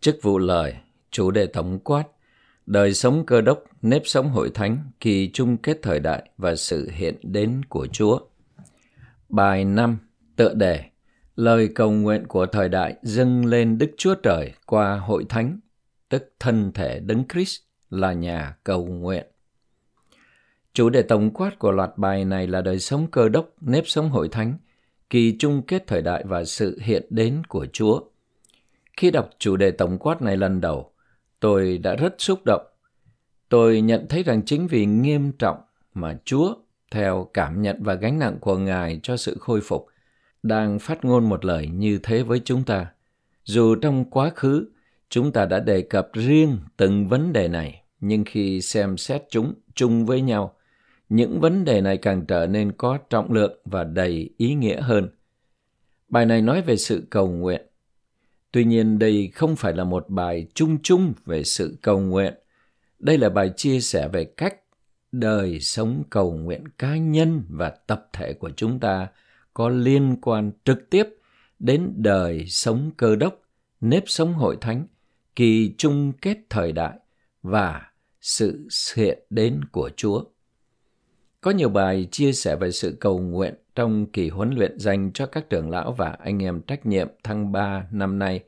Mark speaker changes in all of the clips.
Speaker 1: Chức vụ lời, chủ đề tổng quát, đời sống cơ đốc, nếp sống hội thánh, kỳ chung kết thời đại và sự hiện đến của Chúa. Bài 5, tựa đề, lời cầu nguyện của thời đại dâng lên Đức Chúa Trời qua hội thánh, tức thân thể Đấng Christ là nhà cầu nguyện. Chủ đề tổng quát của loạt bài này là đời sống cơ đốc, nếp sống hội thánh, kỳ chung kết thời đại và sự hiện đến của Chúa. Khi đọc chủ đề tổng quát này lần đầu, tôi đã rất xúc động. Tôi nhận thấy rằng chính vì nghiêm trọng mà Chúa, theo cảm nhận và gánh nặng của Ngài cho sự khôi phục, đang phát ngôn một lời như thế với chúng ta. Dù trong quá khứ, chúng ta đã đề cập riêng từng vấn đề này, nhưng khi xem xét chúng chung với nhau, những vấn đề này càng trở nên có trọng lượng và đầy ý nghĩa hơn. Bài này nói về sự cầu nguyện. Tuy nhiên đây không phải là một bài chung chung về sự cầu nguyện. Đây là bài chia sẻ về cách đời sống cầu nguyện cá nhân và tập thể của chúng ta có liên quan trực tiếp đến đời sống cơ đốc, nếp sống hội thánh, kỳ chung kết thời đại và sự hiện đến của Chúa. Có nhiều bài chia sẻ về sự cầu nguyện trong kỳ huấn luyện dành cho các trưởng lão và anh em trách nhiệm tháng 3 năm nay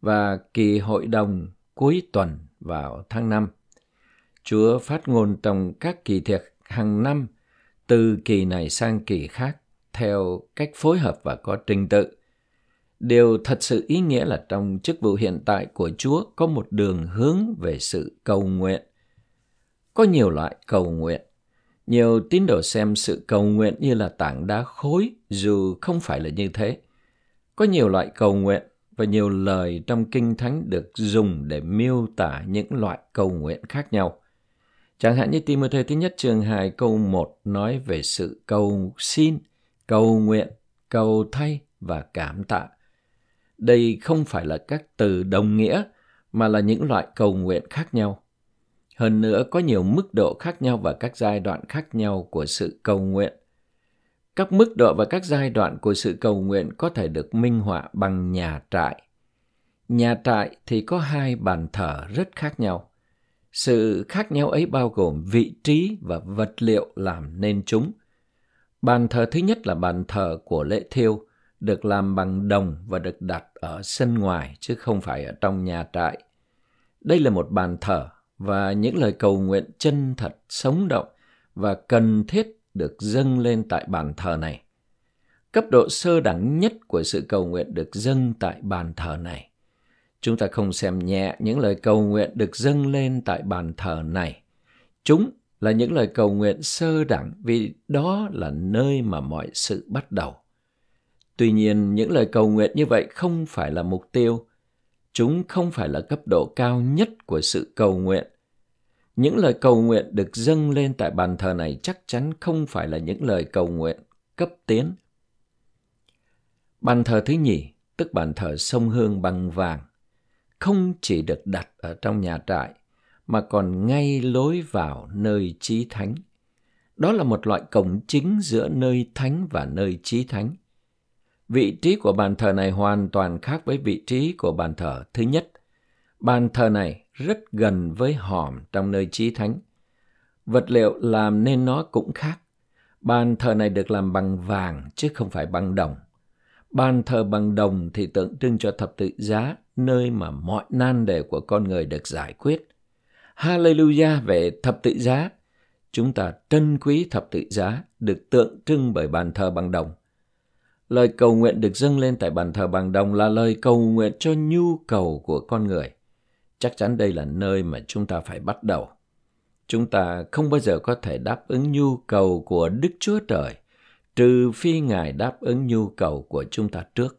Speaker 1: và kỳ hội đồng cuối tuần vào tháng 5. Chúa phát ngôn trong các kỳ thiệt hàng năm từ kỳ này sang kỳ khác theo cách phối hợp và có trình tự. Điều thật sự ý nghĩa là trong chức vụ hiện tại của Chúa có một đường hướng về sự cầu nguyện. Có nhiều loại cầu nguyện nhiều tín đồ xem sự cầu nguyện như là tảng đá khối dù không phải là như thế. Có nhiều loại cầu nguyện và nhiều lời trong Kinh Thánh được dùng để miêu tả những loại cầu nguyện khác nhau. Chẳng hạn như Timothy thứ nhất chương 2 câu 1 nói về sự cầu xin, cầu nguyện, cầu thay và cảm tạ. Đây không phải là các từ đồng nghĩa mà là những loại cầu nguyện khác nhau. Hơn nữa có nhiều mức độ khác nhau và các giai đoạn khác nhau của sự cầu nguyện. Các mức độ và các giai đoạn của sự cầu nguyện có thể được minh họa bằng nhà trại. Nhà trại thì có hai bàn thờ rất khác nhau. Sự khác nhau ấy bao gồm vị trí và vật liệu làm nên chúng. Bàn thờ thứ nhất là bàn thờ của lễ thiêu, được làm bằng đồng và được đặt ở sân ngoài chứ không phải ở trong nhà trại. Đây là một bàn thờ và những lời cầu nguyện chân thật, sống động và cần thiết được dâng lên tại bàn thờ này. Cấp độ sơ đẳng nhất của sự cầu nguyện được dâng tại bàn thờ này. Chúng ta không xem nhẹ những lời cầu nguyện được dâng lên tại bàn thờ này. Chúng là những lời cầu nguyện sơ đẳng vì đó là nơi mà mọi sự bắt đầu. Tuy nhiên, những lời cầu nguyện như vậy không phải là mục tiêu. Chúng không phải là cấp độ cao nhất của sự cầu nguyện những lời cầu nguyện được dâng lên tại bàn thờ này chắc chắn không phải là những lời cầu nguyện cấp tiến. Bàn thờ thứ nhì, tức bàn thờ sông hương bằng vàng, không chỉ được đặt ở trong nhà trại, mà còn ngay lối vào nơi trí thánh. Đó là một loại cổng chính giữa nơi thánh và nơi trí thánh. Vị trí của bàn thờ này hoàn toàn khác với vị trí của bàn thờ thứ nhất. Bàn thờ này rất gần với hòm trong nơi chí thánh. Vật liệu làm nên nó cũng khác. Bàn thờ này được làm bằng vàng chứ không phải bằng đồng. Bàn thờ bằng đồng thì tượng trưng cho thập tự giá, nơi mà mọi nan đề của con người được giải quyết. Hallelujah về thập tự giá. Chúng ta trân quý thập tự giá được tượng trưng bởi bàn thờ bằng đồng. Lời cầu nguyện được dâng lên tại bàn thờ bằng đồng là lời cầu nguyện cho nhu cầu của con người chắc chắn đây là nơi mà chúng ta phải bắt đầu. Chúng ta không bao giờ có thể đáp ứng nhu cầu của Đức Chúa Trời, trừ phi Ngài đáp ứng nhu cầu của chúng ta trước.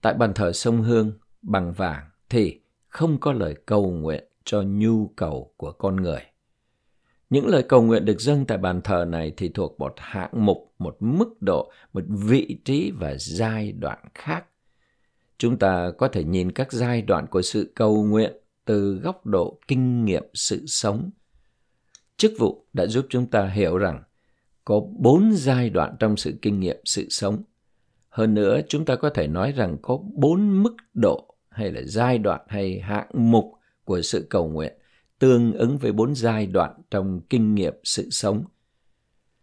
Speaker 1: Tại bàn thờ sông Hương bằng vàng thì không có lời cầu nguyện cho nhu cầu của con người. Những lời cầu nguyện được dâng tại bàn thờ này thì thuộc một hạng mục, một mức độ, một vị trí và giai đoạn khác Chúng ta có thể nhìn các giai đoạn của sự cầu nguyện từ góc độ kinh nghiệm sự sống. Chức vụ đã giúp chúng ta hiểu rằng có bốn giai đoạn trong sự kinh nghiệm sự sống. Hơn nữa, chúng ta có thể nói rằng có bốn mức độ hay là giai đoạn hay hạng mục của sự cầu nguyện tương ứng với bốn giai đoạn trong kinh nghiệm sự sống.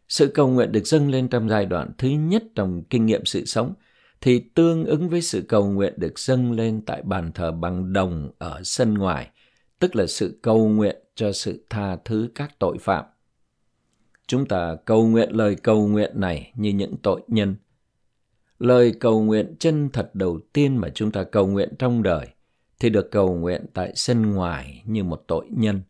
Speaker 1: Sự cầu nguyện được dâng lên trong giai đoạn thứ nhất trong kinh nghiệm sự sống thì tương ứng với sự cầu nguyện được dâng lên tại bàn thờ bằng đồng ở sân ngoài, tức là sự cầu nguyện cho sự tha thứ các tội phạm. Chúng ta cầu nguyện lời cầu nguyện này như những tội nhân. Lời cầu nguyện chân thật đầu tiên mà chúng ta cầu nguyện trong đời thì được cầu nguyện tại sân ngoài như một tội nhân.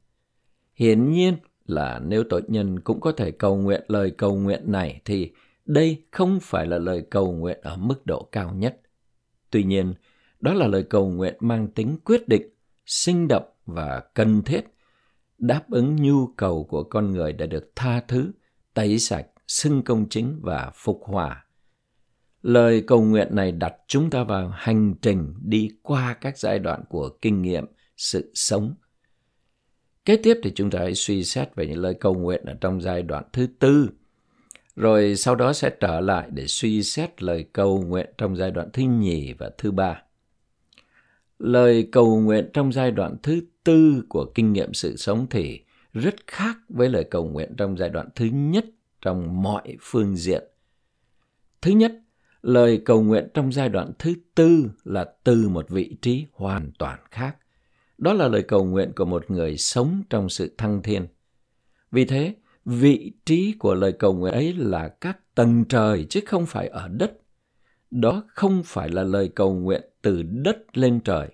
Speaker 1: Hiển nhiên là nếu tội nhân cũng có thể cầu nguyện lời cầu nguyện này thì đây không phải là lời cầu nguyện ở mức độ cao nhất. Tuy nhiên, đó là lời cầu nguyện mang tính quyết định, sinh động và cần thiết, đáp ứng nhu cầu của con người đã được tha thứ, tẩy sạch, xưng công chính và phục hòa. Lời cầu nguyện này đặt chúng ta vào hành trình đi qua các giai đoạn của kinh nghiệm sự sống. Kế tiếp thì chúng ta hãy suy xét về những lời cầu nguyện ở trong giai đoạn thứ tư rồi sau đó sẽ trở lại để suy xét lời cầu nguyện trong giai đoạn thứ nhì và thứ ba. Lời cầu nguyện trong giai đoạn thứ tư của kinh nghiệm sự sống thì rất khác với lời cầu nguyện trong giai đoạn thứ nhất trong mọi phương diện. Thứ nhất, lời cầu nguyện trong giai đoạn thứ tư là từ một vị trí hoàn toàn khác. Đó là lời cầu nguyện của một người sống trong sự thăng thiên. Vì thế, vị trí của lời cầu nguyện ấy là các tầng trời chứ không phải ở đất. Đó không phải là lời cầu nguyện từ đất lên trời,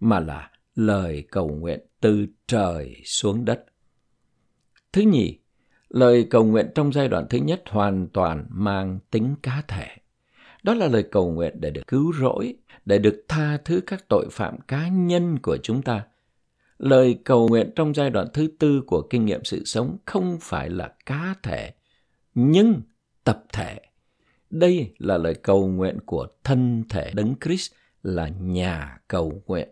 Speaker 1: mà là lời cầu nguyện từ trời xuống đất. Thứ nhì, lời cầu nguyện trong giai đoạn thứ nhất hoàn toàn mang tính cá thể. Đó là lời cầu nguyện để được cứu rỗi, để được tha thứ các tội phạm cá nhân của chúng ta – lời cầu nguyện trong giai đoạn thứ tư của kinh nghiệm sự sống không phải là cá thể, nhưng tập thể. Đây là lời cầu nguyện của thân thể Đấng Christ là nhà cầu nguyện.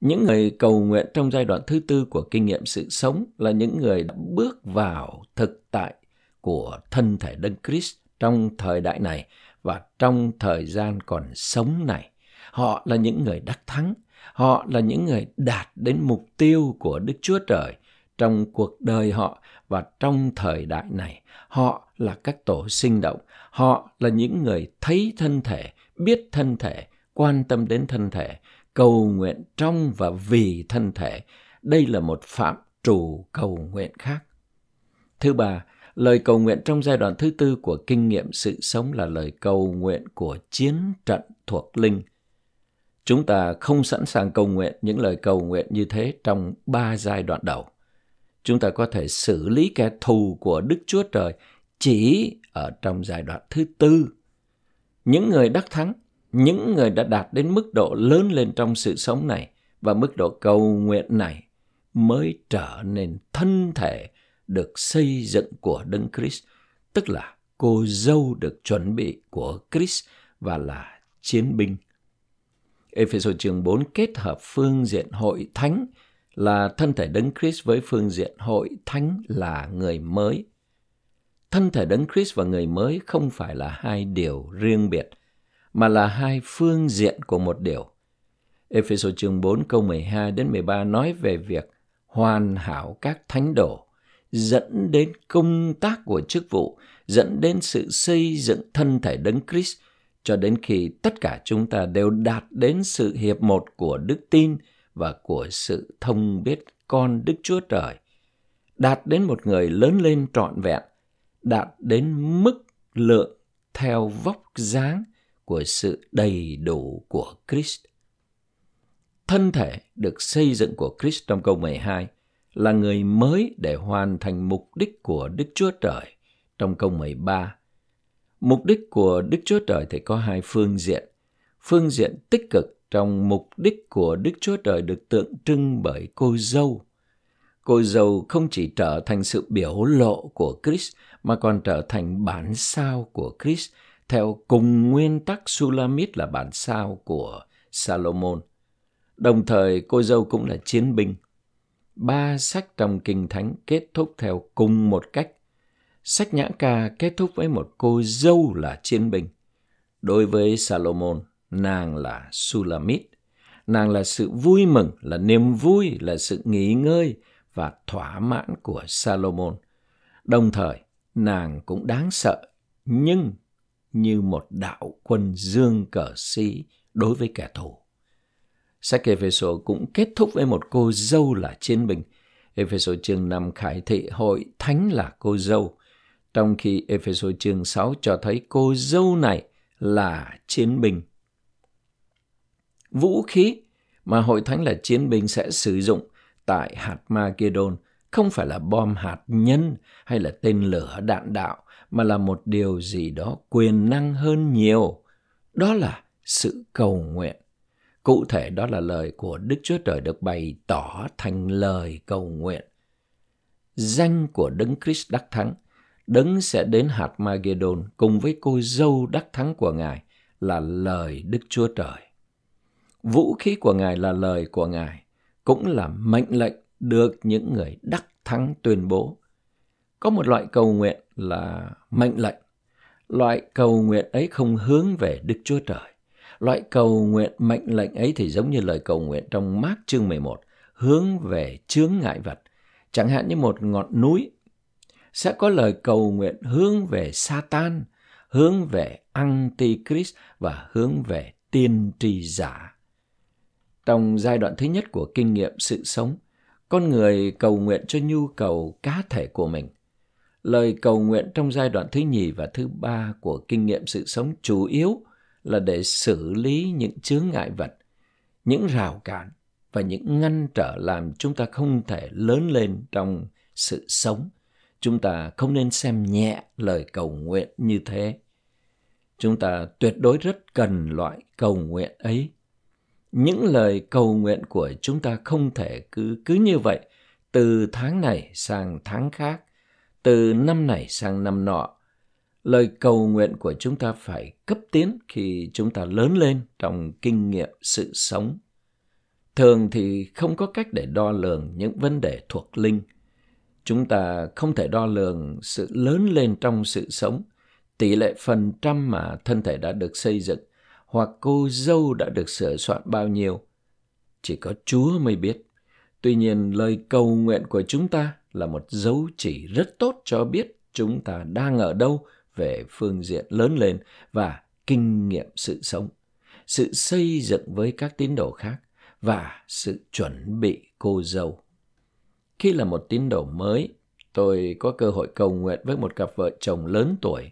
Speaker 1: Những người cầu nguyện trong giai đoạn thứ tư của kinh nghiệm sự sống là những người đã bước vào thực tại của thân thể Đấng Christ trong thời đại này và trong thời gian còn sống này. Họ là những người đắc thắng, Họ là những người đạt đến mục tiêu của Đức Chúa Trời trong cuộc đời họ và trong thời đại này. Họ là các tổ sinh động. Họ là những người thấy thân thể, biết thân thể, quan tâm đến thân thể, cầu nguyện trong và vì thân thể. Đây là một phạm trù cầu nguyện khác. Thứ ba, lời cầu nguyện trong giai đoạn thứ tư của kinh nghiệm sự sống là lời cầu nguyện của chiến trận thuộc linh Chúng ta không sẵn sàng cầu nguyện những lời cầu nguyện như thế trong ba giai đoạn đầu. Chúng ta có thể xử lý kẻ thù của Đức Chúa Trời chỉ ở trong giai đoạn thứ tư. Những người đắc thắng, những người đã đạt đến mức độ lớn lên trong sự sống này và mức độ cầu nguyện này mới trở nên thân thể được xây dựng của Đấng Christ, tức là cô dâu được chuẩn bị của Christ và là chiến binh Ephesos chương 4 kết hợp phương diện hội thánh là thân thể đấng Christ với phương diện hội thánh là người mới. Thân thể đấng Christ và người mới không phải là hai điều riêng biệt, mà là hai phương diện của một điều. Ephesos chương 4 câu 12 đến 13 nói về việc hoàn hảo các thánh đồ, dẫn đến công tác của chức vụ, dẫn đến sự xây dựng thân thể đấng Christ – cho đến khi tất cả chúng ta đều đạt đến sự hiệp một của đức tin và của sự thông biết con Đức Chúa Trời, đạt đến một người lớn lên trọn vẹn, đạt đến mức lượng theo vóc dáng của sự đầy đủ của Christ. Thân thể được xây dựng của Christ trong câu 12 là người mới để hoàn thành mục đích của Đức Chúa Trời trong câu 13 Mục đích của Đức Chúa Trời thì có hai phương diện. Phương diện tích cực trong mục đích của Đức Chúa Trời được tượng trưng bởi cô dâu. Cô dâu không chỉ trở thành sự biểu lộ của Chris mà còn trở thành bản sao của Chris theo cùng nguyên tắc Sulamit là bản sao của Salomon. Đồng thời, cô dâu cũng là chiến binh. Ba sách trong Kinh Thánh kết thúc theo cùng một cách Sách nhã ca kết thúc với một cô dâu là chiến binh. Đối với Salomon, nàng là Sulamit. Nàng là sự vui mừng, là niềm vui, là sự nghỉ ngơi và thỏa mãn của Salomon. Đồng thời, nàng cũng đáng sợ, nhưng như một đạo quân dương cờ sĩ đối với kẻ thù. Sách Epheso cũng kết thúc với một cô dâu là chiến binh. Epheso chương 5 khải thị hội thánh là cô dâu, trong khi Epheso chương 6 cho thấy cô dâu này là chiến binh. Vũ khí mà hội thánh là chiến binh sẽ sử dụng tại hạt Magedon không phải là bom hạt nhân hay là tên lửa đạn đạo mà là một điều gì đó quyền năng hơn nhiều. Đó là sự cầu nguyện. Cụ thể đó là lời của Đức Chúa Trời được bày tỏ thành lời cầu nguyện. Danh của Đấng Christ đắc thắng, Đấng sẽ đến hạt Magedon cùng với cô dâu đắc thắng của Ngài là lời Đức Chúa Trời. Vũ khí của Ngài là lời của Ngài, cũng là mệnh lệnh được những người đắc thắng tuyên bố. Có một loại cầu nguyện là mệnh lệnh. Loại cầu nguyện ấy không hướng về Đức Chúa Trời. Loại cầu nguyện mệnh lệnh ấy thì giống như lời cầu nguyện trong mát chương 11, hướng về chướng ngại vật. Chẳng hạn như một ngọn núi sẽ có lời cầu nguyện hướng về Satan, hướng về Antichrist và hướng về tiên tri giả. Trong giai đoạn thứ nhất của kinh nghiệm sự sống, con người cầu nguyện cho nhu cầu cá thể của mình. Lời cầu nguyện trong giai đoạn thứ nhì và thứ ba của kinh nghiệm sự sống chủ yếu là để xử lý những chướng ngại vật, những rào cản và những ngăn trở làm chúng ta không thể lớn lên trong sự sống. Chúng ta không nên xem nhẹ lời cầu nguyện như thế. Chúng ta tuyệt đối rất cần loại cầu nguyện ấy. Những lời cầu nguyện của chúng ta không thể cứ cứ như vậy từ tháng này sang tháng khác, từ năm này sang năm nọ. Lời cầu nguyện của chúng ta phải cấp tiến khi chúng ta lớn lên trong kinh nghiệm sự sống. Thường thì không có cách để đo lường những vấn đề thuộc linh chúng ta không thể đo lường sự lớn lên trong sự sống tỷ lệ phần trăm mà thân thể đã được xây dựng hoặc cô dâu đã được sửa soạn bao nhiêu. Chỉ có Chúa mới biết. Tuy nhiên, lời cầu nguyện của chúng ta là một dấu chỉ rất tốt cho biết chúng ta đang ở đâu về phương diện lớn lên và kinh nghiệm sự sống, sự xây dựng với các tín đồ khác và sự chuẩn bị cô dâu. Khi là một tín đồ mới, tôi có cơ hội cầu nguyện với một cặp vợ chồng lớn tuổi.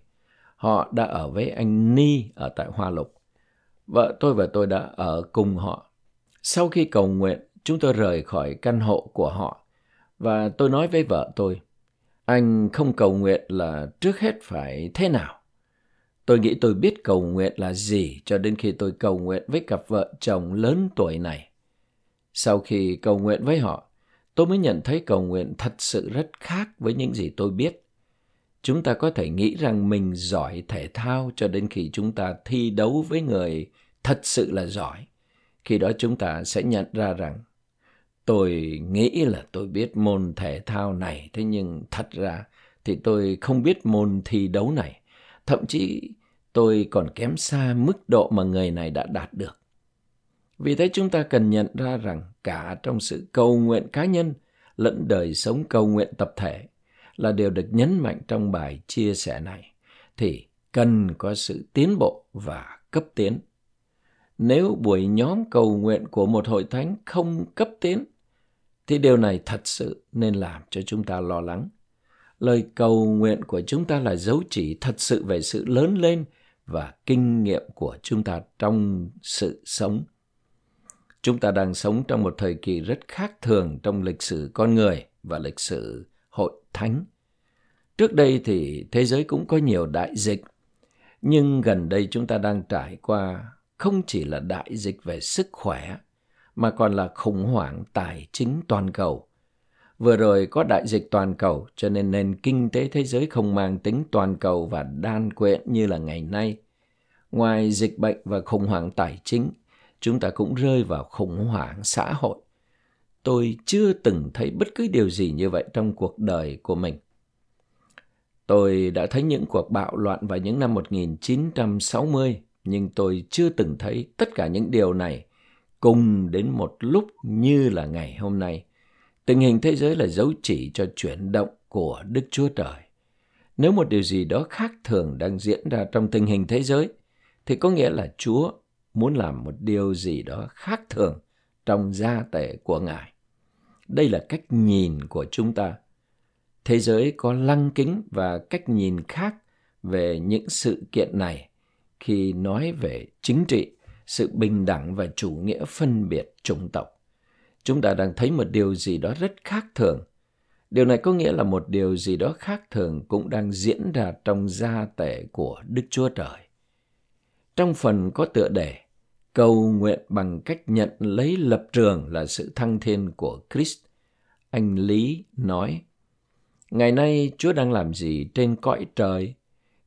Speaker 1: Họ đã ở với anh Ni ở tại Hoa Lục. Vợ tôi và tôi đã ở cùng họ. Sau khi cầu nguyện, chúng tôi rời khỏi căn hộ của họ và tôi nói với vợ tôi, anh không cầu nguyện là trước hết phải thế nào. Tôi nghĩ tôi biết cầu nguyện là gì cho đến khi tôi cầu nguyện với cặp vợ chồng lớn tuổi này. Sau khi cầu nguyện với họ, tôi mới nhận thấy cầu nguyện thật sự rất khác với những gì tôi biết. Chúng ta có thể nghĩ rằng mình giỏi thể thao cho đến khi chúng ta thi đấu với người thật sự là giỏi. Khi đó chúng ta sẽ nhận ra rằng tôi nghĩ là tôi biết môn thể thao này, thế nhưng thật ra thì tôi không biết môn thi đấu này. Thậm chí tôi còn kém xa mức độ mà người này đã đạt được. Vì thế chúng ta cần nhận ra rằng cả trong sự cầu nguyện cá nhân lẫn đời sống cầu nguyện tập thể là đều được nhấn mạnh trong bài chia sẻ này thì cần có sự tiến bộ và cấp tiến nếu buổi nhóm cầu nguyện của một hội thánh không cấp tiến, thì điều này thật sự nên làm cho chúng ta lo lắng. Lời cầu nguyện của chúng ta là dấu chỉ thật sự về sự lớn lên và kinh nghiệm của chúng ta trong sự sống. Chúng ta đang sống trong một thời kỳ rất khác thường trong lịch sử con người và lịch sử hội thánh. Trước đây thì thế giới cũng có nhiều đại dịch, nhưng gần đây chúng ta đang trải qua không chỉ là đại dịch về sức khỏe mà còn là khủng hoảng tài chính toàn cầu. Vừa rồi có đại dịch toàn cầu cho nên nền kinh tế thế giới không mang tính toàn cầu và đan quyện như là ngày nay. Ngoài dịch bệnh và khủng hoảng tài chính, chúng ta cũng rơi vào khủng hoảng xã hội. Tôi chưa từng thấy bất cứ điều gì như vậy trong cuộc đời của mình. Tôi đã thấy những cuộc bạo loạn vào những năm 1960 nhưng tôi chưa từng thấy tất cả những điều này cùng đến một lúc như là ngày hôm nay. Tình hình thế giới là dấu chỉ cho chuyển động của Đức Chúa Trời. Nếu một điều gì đó khác thường đang diễn ra trong tình hình thế giới, thì có nghĩa là Chúa muốn làm một điều gì đó khác thường trong gia tể của Ngài. Đây là cách nhìn của chúng ta. Thế giới có lăng kính và cách nhìn khác về những sự kiện này khi nói về chính trị, sự bình đẳng và chủ nghĩa phân biệt chủng tộc. Chúng ta đang thấy một điều gì đó rất khác thường. Điều này có nghĩa là một điều gì đó khác thường cũng đang diễn ra trong gia tể của Đức Chúa Trời. Trong phần có tựa đề cầu nguyện bằng cách nhận lấy lập trường là sự thăng thiên của Christ. Anh Lý nói, Ngày nay Chúa đang làm gì trên cõi trời?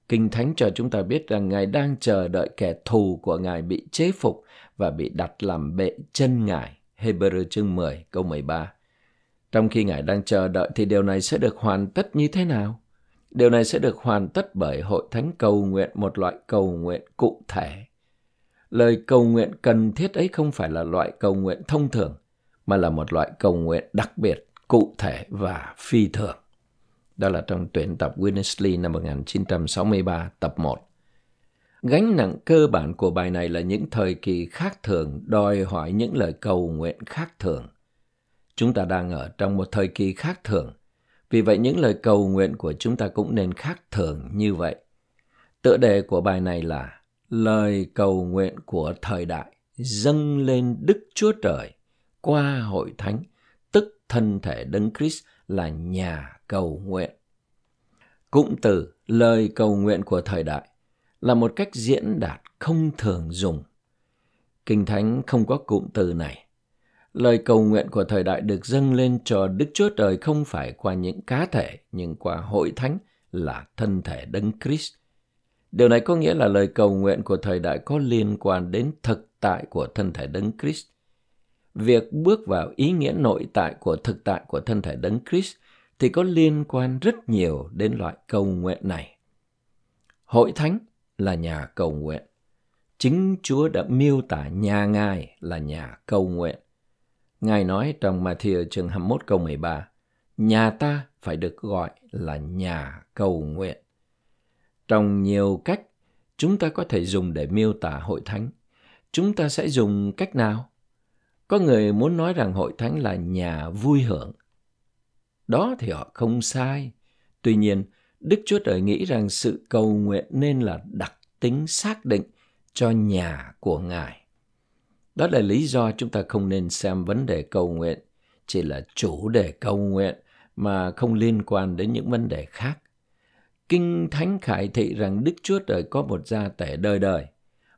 Speaker 1: Kinh Thánh cho chúng ta biết rằng Ngài đang chờ đợi kẻ thù của Ngài bị chế phục và bị đặt làm bệ chân Ngài. Hebrew chương 10 câu 13. Trong khi Ngài đang chờ đợi thì điều này sẽ được hoàn tất như thế nào? Điều này sẽ được hoàn tất bởi hội thánh cầu nguyện một loại cầu nguyện cụ thể. Lời cầu nguyện cần thiết ấy không phải là loại cầu nguyện thông thường, mà là một loại cầu nguyện đặc biệt, cụ thể và phi thường. Đó là trong tuyển tập Winnesley năm 1963 tập 1. Gánh nặng cơ bản của bài này là những thời kỳ khác thường đòi hỏi những lời cầu nguyện khác thường. Chúng ta đang ở trong một thời kỳ khác thường, vì vậy những lời cầu nguyện của chúng ta cũng nên khác thường như vậy. Tựa đề của bài này là Lời cầu nguyện của thời đại dâng lên Đức Chúa Trời qua hội thánh, tức thân thể Đấng Christ là nhà cầu nguyện. Cụm từ lời cầu nguyện của thời đại là một cách diễn đạt không thường dùng. Kinh Thánh không có cụm từ này. Lời cầu nguyện của thời đại được dâng lên cho Đức Chúa Trời không phải qua những cá thể, nhưng qua hội thánh là thân thể Đấng Christ. Điều này có nghĩa là lời cầu nguyện của thời đại có liên quan đến thực tại của thân thể Đấng Christ. Việc bước vào ý nghĩa nội tại của thực tại của thân thể Đấng Christ thì có liên quan rất nhiều đến loại cầu nguyện này. Hội thánh là nhà cầu nguyện. Chính Chúa đã miêu tả nhà Ngài là nhà cầu nguyện. Ngài nói trong Matthew chương 21 câu 13, nhà ta phải được gọi là nhà cầu nguyện. Trong nhiều cách, chúng ta có thể dùng để miêu tả hội thánh. Chúng ta sẽ dùng cách nào? Có người muốn nói rằng hội thánh là nhà vui hưởng. Đó thì họ không sai. Tuy nhiên, Đức Chúa Trời nghĩ rằng sự cầu nguyện nên là đặc tính xác định cho nhà của Ngài. Đó là lý do chúng ta không nên xem vấn đề cầu nguyện chỉ là chủ đề cầu nguyện mà không liên quan đến những vấn đề khác. Kinh Thánh khải thị rằng Đức Chúa Trời có một gia tể đời đời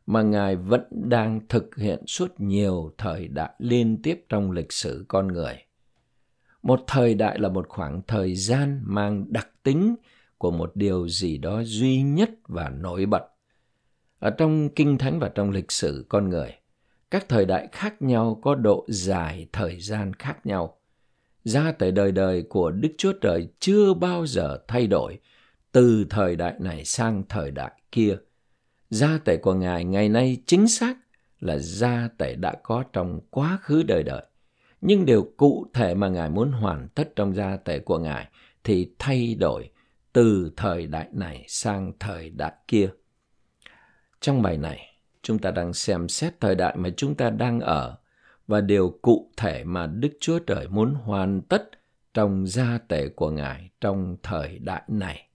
Speaker 1: mà Ngài vẫn đang thực hiện suốt nhiều thời đại liên tiếp trong lịch sử con người. Một thời đại là một khoảng thời gian mang đặc tính của một điều gì đó duy nhất và nổi bật. Ở trong Kinh Thánh và trong lịch sử con người, các thời đại khác nhau có độ dài thời gian khác nhau. Gia tể đời đời của Đức Chúa Trời chưa bao giờ thay đổi từ thời đại này sang thời đại kia. Gia tể của Ngài ngày nay chính xác là gia tể đã có trong quá khứ đời đời. Nhưng điều cụ thể mà Ngài muốn hoàn tất trong gia tể của Ngài thì thay đổi từ thời đại này sang thời đại kia. Trong bài này, chúng ta đang xem xét thời đại mà chúng ta đang ở và điều cụ thể mà Đức Chúa Trời muốn hoàn tất trong gia tể của Ngài trong thời đại này.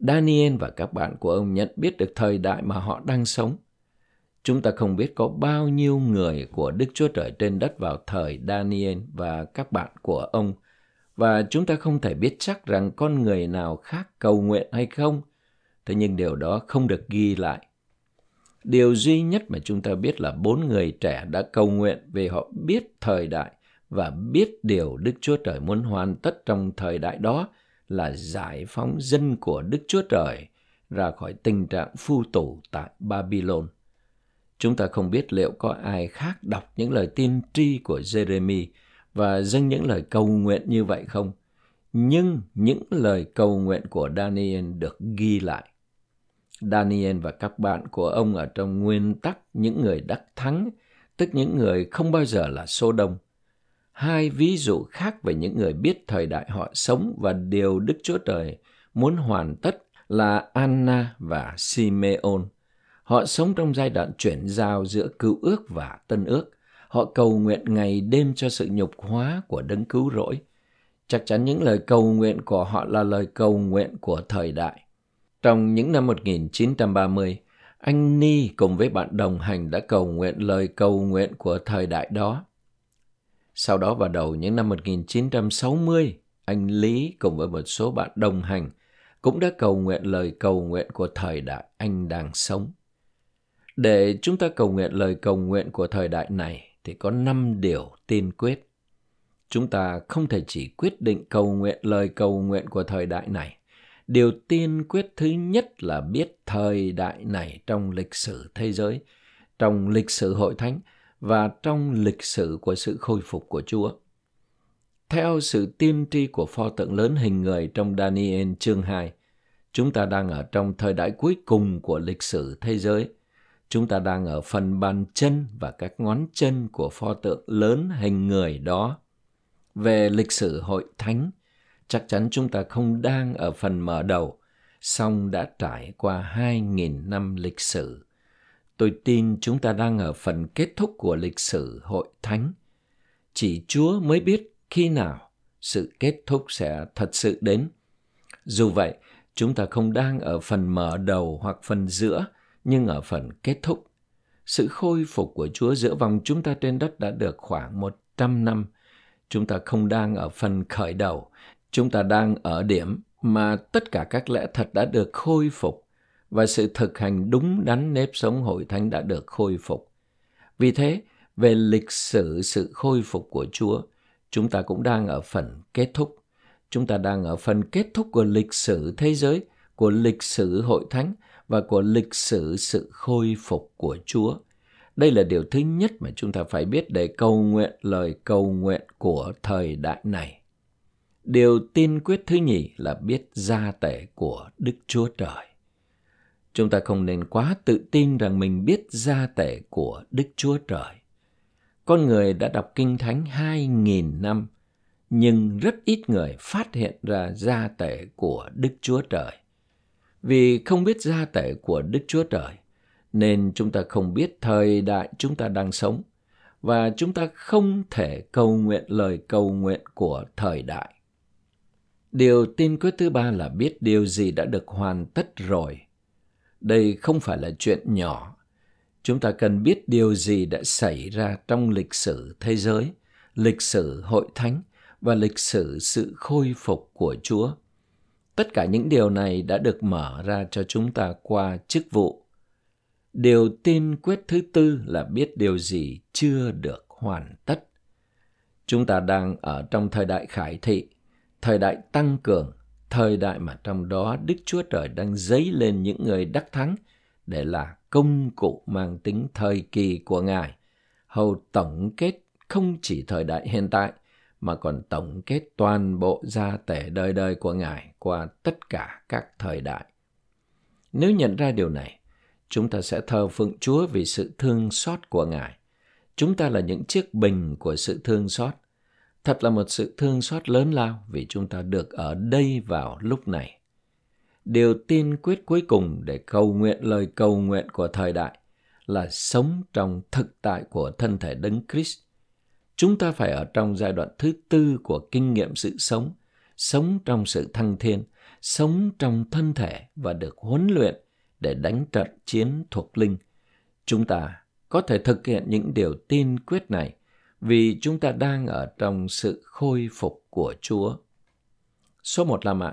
Speaker 1: Daniel và các bạn của ông nhận biết được thời đại mà họ đang sống. Chúng ta không biết có bao nhiêu người của Đức Chúa Trời trên đất vào thời Daniel và các bạn của ông, và chúng ta không thể biết chắc rằng con người nào khác cầu nguyện hay không. Thế nhưng điều đó không được ghi lại. Điều duy nhất mà chúng ta biết là bốn người trẻ đã cầu nguyện vì họ biết thời đại và biết điều Đức Chúa Trời muốn hoàn tất trong thời đại đó là giải phóng dân của Đức Chúa Trời ra khỏi tình trạng phu tù tại Babylon. Chúng ta không biết liệu có ai khác đọc những lời tiên tri của Jeremy và dâng những lời cầu nguyện như vậy không? Nhưng những lời cầu nguyện của Daniel được ghi lại. Daniel và các bạn của ông ở trong nguyên tắc những người đắc thắng, tức những người không bao giờ là số đông. Hai ví dụ khác về những người biết thời đại họ sống và điều Đức Chúa Trời muốn hoàn tất là Anna và Simeon. Họ sống trong giai đoạn chuyển giao giữa cựu ước và tân ước. Họ cầu nguyện ngày đêm cho sự nhục hóa của đấng cứu rỗi. Chắc chắn những lời cầu nguyện của họ là lời cầu nguyện của thời đại. Trong những năm 1930, anh Ni cùng với bạn đồng hành đã cầu nguyện lời cầu nguyện của thời đại đó. Sau đó vào đầu những năm 1960, anh Lý cùng với một số bạn đồng hành cũng đã cầu nguyện lời cầu nguyện của thời đại anh đang sống. Để chúng ta cầu nguyện lời cầu nguyện của thời đại này thì có năm điều tiên quyết. Chúng ta không thể chỉ quyết định cầu nguyện lời cầu nguyện của thời đại này. Điều tiên quyết thứ nhất là biết thời đại này trong lịch sử thế giới, trong lịch sử hội thánh và trong lịch sử của sự khôi phục của Chúa. Theo sự tiên tri của pho tượng lớn hình người trong Daniel chương 2, chúng ta đang ở trong thời đại cuối cùng của lịch sử thế giới. Chúng ta đang ở phần bàn chân và các ngón chân của pho tượng lớn hình người đó. Về lịch sử hội thánh, chắc chắn chúng ta không đang ở phần mở đầu, song đã trải qua 2.000 năm lịch sử. Tôi tin chúng ta đang ở phần kết thúc của lịch sử hội thánh. Chỉ Chúa mới biết khi nào sự kết thúc sẽ thật sự đến. Dù vậy, chúng ta không đang ở phần mở đầu hoặc phần giữa, nhưng ở phần kết thúc. Sự khôi phục của Chúa giữa vòng chúng ta trên đất đã được khoảng 100 năm. Chúng ta không đang ở phần khởi đầu, chúng ta đang ở điểm mà tất cả các lẽ thật đã được khôi phục và sự thực hành đúng đắn nếp sống hội thánh đã được khôi phục. Vì thế, về lịch sử sự khôi phục của Chúa, chúng ta cũng đang ở phần kết thúc. Chúng ta đang ở phần kết thúc của lịch sử thế giới, của lịch sử hội thánh và của lịch sử sự khôi phục của Chúa. Đây là điều thứ nhất mà chúng ta phải biết để cầu nguyện lời cầu nguyện của thời đại này. Điều tiên quyết thứ nhì là biết gia tể của Đức Chúa Trời. Chúng ta không nên quá tự tin rằng mình biết gia tể của Đức Chúa Trời. Con người đã đọc Kinh Thánh hai nghìn năm, nhưng rất ít người phát hiện ra gia tể của Đức Chúa Trời. Vì không biết gia tể của Đức Chúa Trời, nên chúng ta không biết thời đại chúng ta đang sống, và chúng ta không thể cầu nguyện lời cầu nguyện của thời đại. Điều tin quyết thứ ba là biết điều gì đã được hoàn tất rồi. Đây không phải là chuyện nhỏ. Chúng ta cần biết điều gì đã xảy ra trong lịch sử thế giới, lịch sử hội thánh và lịch sử sự khôi phục của Chúa. Tất cả những điều này đã được mở ra cho chúng ta qua chức vụ. Điều tiên quyết thứ tư là biết điều gì chưa được hoàn tất. Chúng ta đang ở trong thời đại khải thị, thời đại tăng cường, thời đại mà trong đó Đức Chúa Trời đang dấy lên những người đắc thắng để là công cụ mang tính thời kỳ của Ngài, hầu tổng kết không chỉ thời đại hiện tại, mà còn tổng kết toàn bộ gia tể đời đời của Ngài qua tất cả các thời đại. Nếu nhận ra điều này, chúng ta sẽ thờ phượng Chúa vì sự thương xót của Ngài. Chúng ta là những chiếc bình của sự thương xót. Thật là một sự thương xót lớn lao vì chúng ta được ở đây vào lúc này. Điều tiên quyết cuối cùng để cầu nguyện lời cầu nguyện của thời đại là sống trong thực tại của thân thể Đấng Christ. Chúng ta phải ở trong giai đoạn thứ tư của kinh nghiệm sự sống, sống trong sự thăng thiên, sống trong thân thể và được huấn luyện để đánh trận chiến thuộc linh. Chúng ta có thể thực hiện những điều tiên quyết này vì chúng ta đang ở trong sự khôi phục của Chúa. Số một là mã,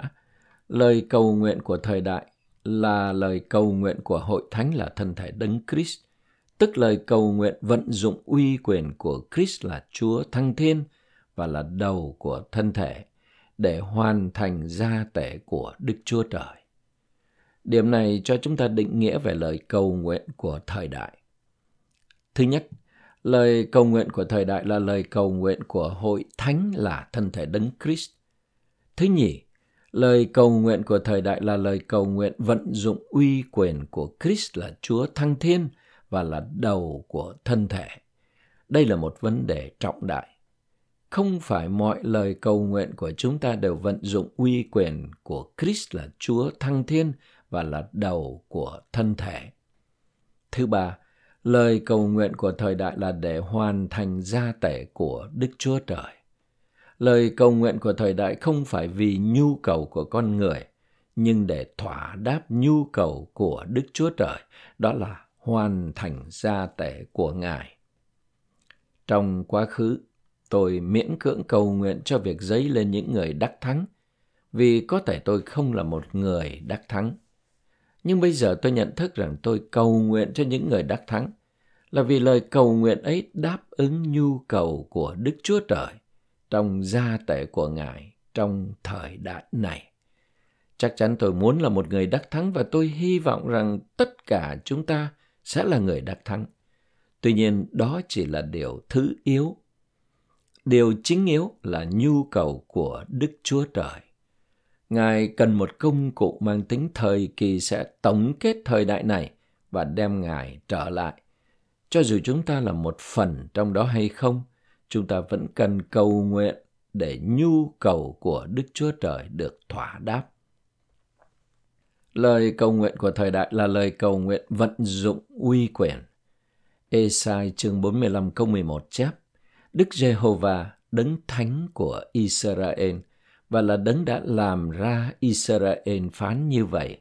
Speaker 1: lời cầu nguyện của thời đại là lời cầu nguyện của hội thánh là thân thể đấng Christ, tức lời cầu nguyện vận dụng uy quyền của Christ là Chúa thăng thiên và là đầu của thân thể để hoàn thành gia tể của Đức Chúa Trời. Điểm này cho chúng ta định nghĩa về lời cầu nguyện của thời đại. Thứ nhất, Lời cầu nguyện của thời đại là lời cầu nguyện của hội thánh là thân thể đấng Christ. Thứ nhì, lời cầu nguyện của thời đại là lời cầu nguyện vận dụng uy quyền của Christ là Chúa thăng thiên và là đầu của thân thể. Đây là một vấn đề trọng đại. Không phải mọi lời cầu nguyện của chúng ta đều vận dụng uy quyền của Christ là Chúa thăng thiên và là đầu của thân thể. Thứ ba, lời cầu nguyện của thời đại là để hoàn thành gia tể của Đức Chúa Trời. Lời cầu nguyện của thời đại không phải vì nhu cầu của con người, nhưng để thỏa đáp nhu cầu của Đức Chúa Trời, đó là hoàn thành gia tể của Ngài. Trong quá khứ, tôi miễn cưỡng cầu nguyện cho việc dấy lên những người đắc thắng, vì có thể tôi không là một người đắc thắng. Nhưng bây giờ tôi nhận thức rằng tôi cầu nguyện cho những người đắc thắng, là vì lời cầu nguyện ấy đáp ứng nhu cầu của Đức Chúa Trời trong gia tể của Ngài trong thời đại này. Chắc chắn tôi muốn là một người đắc thắng và tôi hy vọng rằng tất cả chúng ta sẽ là người đắc thắng. Tuy nhiên, đó chỉ là điều thứ yếu. Điều chính yếu là nhu cầu của Đức Chúa Trời. Ngài cần một công cụ mang tính thời kỳ sẽ tổng kết thời đại này và đem Ngài trở lại. Cho dù chúng ta là một phần trong đó hay không, chúng ta vẫn cần cầu nguyện để nhu cầu của Đức Chúa Trời được thỏa đáp. Lời cầu nguyện của thời đại là lời cầu nguyện vận dụng uy quyền. Esai chương 45 câu 11 chép, Đức Giê-hô-va đấng thánh của Israel và là đấng đã làm ra Israel phán như vậy.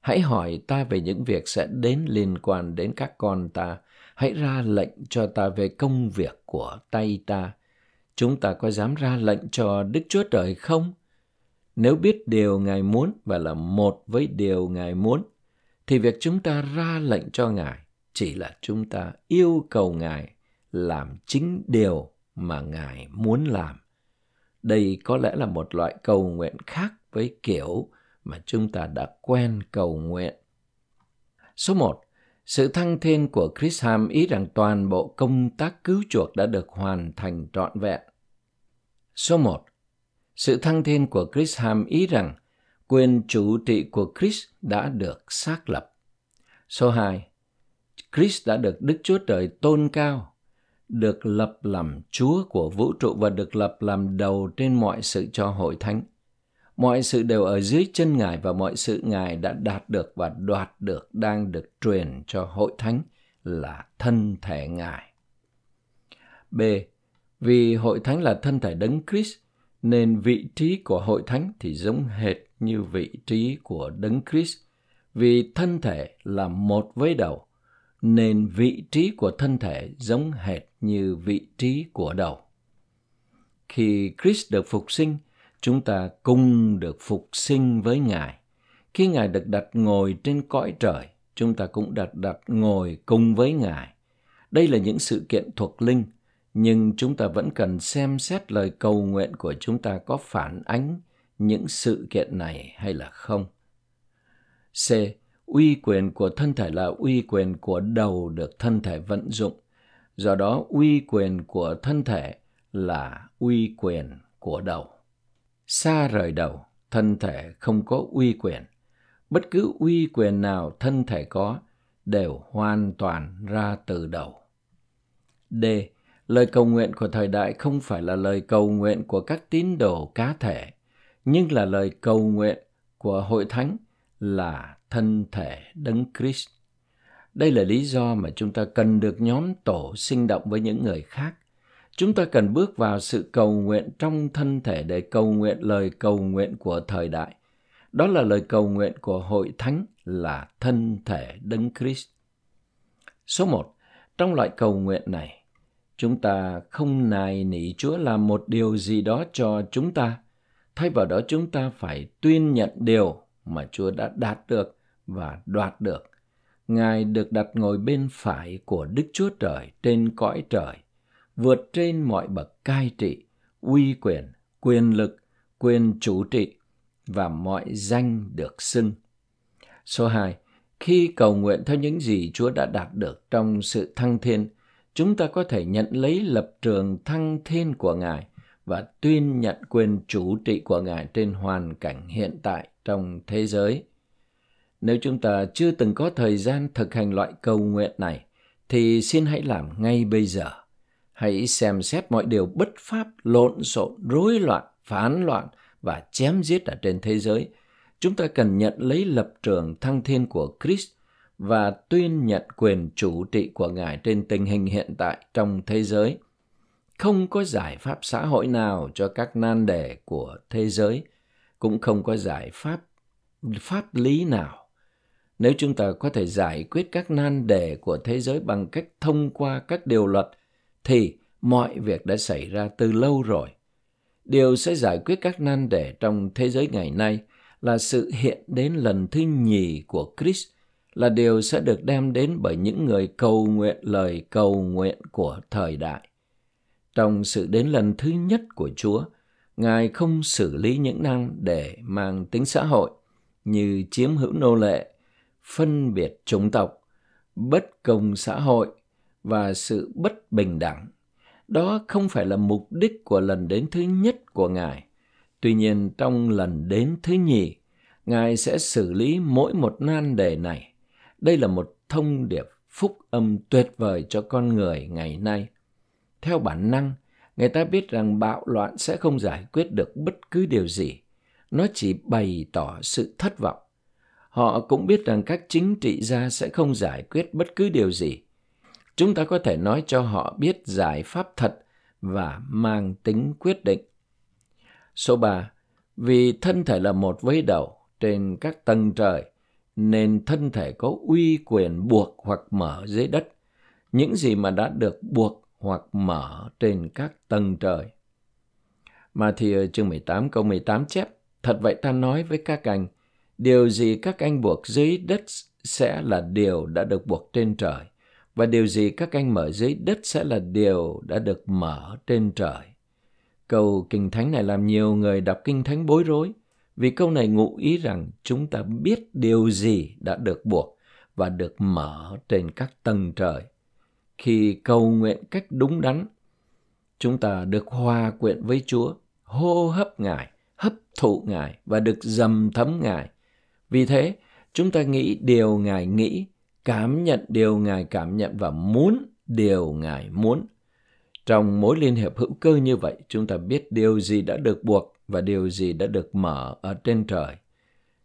Speaker 1: Hãy hỏi ta về những việc sẽ đến liên quan đến các con ta. Hãy ra lệnh cho ta về công việc của tay ta. Chúng ta có dám ra lệnh cho Đức Chúa Trời không? Nếu biết điều Ngài muốn và là một với điều Ngài muốn, thì việc chúng ta ra lệnh cho Ngài chỉ là chúng ta yêu cầu Ngài làm chính điều mà Ngài muốn làm. Đây có lẽ là một loại cầu nguyện khác với kiểu mà chúng ta đã quen cầu nguyện. Số 1. Sự thăng thiên của Chris Ham ý rằng toàn bộ công tác cứu chuộc đã được hoàn thành trọn vẹn. Số 1. Sự thăng thiên của Chris Ham ý rằng quyền chủ trị của Chris đã được xác lập. Số 2. Chris đã được Đức Chúa Trời tôn cao, được lập làm Chúa của vũ trụ và được lập làm đầu trên mọi sự cho hội thánh. Mọi sự đều ở dưới chân Ngài và mọi sự Ngài đã đạt được và đoạt được đang được truyền cho hội thánh là thân thể Ngài. B. Vì hội thánh là thân thể đấng Christ, nên vị trí của hội thánh thì giống hệt như vị trí của đấng Christ. Vì thân thể là một với đầu, nên vị trí của thân thể giống hệt như vị trí của đầu. Khi Christ được phục sinh, chúng ta cùng được phục sinh với Ngài. Khi Ngài được đặt ngồi trên cõi trời, chúng ta cũng đặt đặt ngồi cùng với Ngài. Đây là những sự kiện thuộc linh nhưng chúng ta vẫn cần xem xét lời cầu nguyện của chúng ta có phản ánh những sự kiện này hay là không. C. Uy quyền của thân thể là uy quyền của đầu được thân thể vận dụng. Do đó, uy quyền của thân thể là uy quyền của đầu. Xa rời đầu, thân thể không có uy quyền. Bất cứ uy quyền nào thân thể có đều hoàn toàn ra từ đầu. D Lời cầu nguyện của thời đại không phải là lời cầu nguyện của các tín đồ cá thể, nhưng là lời cầu nguyện của hội thánh là thân thể đấng Christ. Đây là lý do mà chúng ta cần được nhóm tổ sinh động với những người khác. Chúng ta cần bước vào sự cầu nguyện trong thân thể để cầu nguyện lời cầu nguyện của thời đại. Đó là lời cầu nguyện của hội thánh là thân thể đấng Christ. Số 1. Trong loại cầu nguyện này, Chúng ta không nài nỉ Chúa làm một điều gì đó cho chúng ta. Thay vào đó chúng ta phải tuyên nhận điều mà Chúa đã đạt được và đoạt được. Ngài được đặt ngồi bên phải của Đức Chúa Trời trên cõi trời, vượt trên mọi bậc cai trị, uy quyền, quyền lực, quyền chủ trị và mọi danh được xưng. Số 2. Khi cầu nguyện theo những gì Chúa đã đạt được trong sự thăng thiên, chúng ta có thể nhận lấy lập trường thăng thiên của Ngài và tuyên nhận quyền chủ trị của Ngài trên hoàn cảnh hiện tại trong thế giới. Nếu chúng ta chưa từng có thời gian thực hành loại cầu nguyện này, thì xin hãy làm ngay bây giờ. hãy xem xét mọi điều bất pháp, lộn xộn, rối loạn, phán loạn và chém giết ở trên thế giới. Chúng ta cần nhận lấy lập trường thăng thiên của Christ và tuyên nhận quyền chủ trị của Ngài trên tình hình hiện tại trong thế giới. Không có giải pháp xã hội nào cho các nan đề của thế giới, cũng không có giải pháp pháp lý nào. Nếu chúng ta có thể giải quyết các nan đề của thế giới bằng cách thông qua các điều luật, thì mọi việc đã xảy ra từ lâu rồi. Điều sẽ giải quyết các nan đề trong thế giới ngày nay là sự hiện đến lần thứ nhì của Christ là điều sẽ được đem đến bởi những người cầu nguyện lời cầu nguyện của thời đại. Trong sự đến lần thứ nhất của Chúa, Ngài không xử lý những năng để mang tính xã hội như chiếm hữu nô lệ, phân biệt chủng tộc, bất công xã hội và sự bất bình đẳng. Đó không phải là mục đích của lần đến thứ nhất của Ngài. Tuy nhiên trong lần đến thứ nhì, Ngài sẽ xử lý mỗi một nan đề này. Đây là một thông điệp phúc âm tuyệt vời cho con người ngày nay. Theo bản năng, người ta biết rằng bạo loạn sẽ không giải quyết được bất cứ điều gì. Nó chỉ bày tỏ sự thất vọng. Họ cũng biết rằng các chính trị gia sẽ không giải quyết bất cứ điều gì. Chúng ta có thể nói cho họ biết giải pháp thật và mang tính quyết định. Số 3. Vì thân thể là một với đầu trên các tầng trời, nên thân thể có uy quyền buộc hoặc mở dưới đất. Những gì mà đã được buộc hoặc mở trên các tầng trời. Matthew chương 18 câu 18 chép, Thật vậy ta nói với các anh, điều gì các anh buộc dưới đất sẽ là điều đã được buộc trên trời, và điều gì các anh mở dưới đất sẽ là điều đã được mở trên trời. Câu Kinh Thánh này làm nhiều người đọc Kinh Thánh bối rối, vì câu này ngụ ý rằng chúng ta biết điều gì đã được buộc và được mở trên các tầng trời. Khi cầu nguyện cách đúng đắn, chúng ta được hòa quyện với Chúa, hô hấp Ngài, hấp thụ Ngài và được dầm thấm Ngài. Vì thế, chúng ta nghĩ điều Ngài nghĩ, cảm nhận điều Ngài cảm nhận và muốn điều Ngài muốn. Trong mối liên hiệp hữu cơ như vậy, chúng ta biết điều gì đã được buộc và điều gì đã được mở ở trên trời.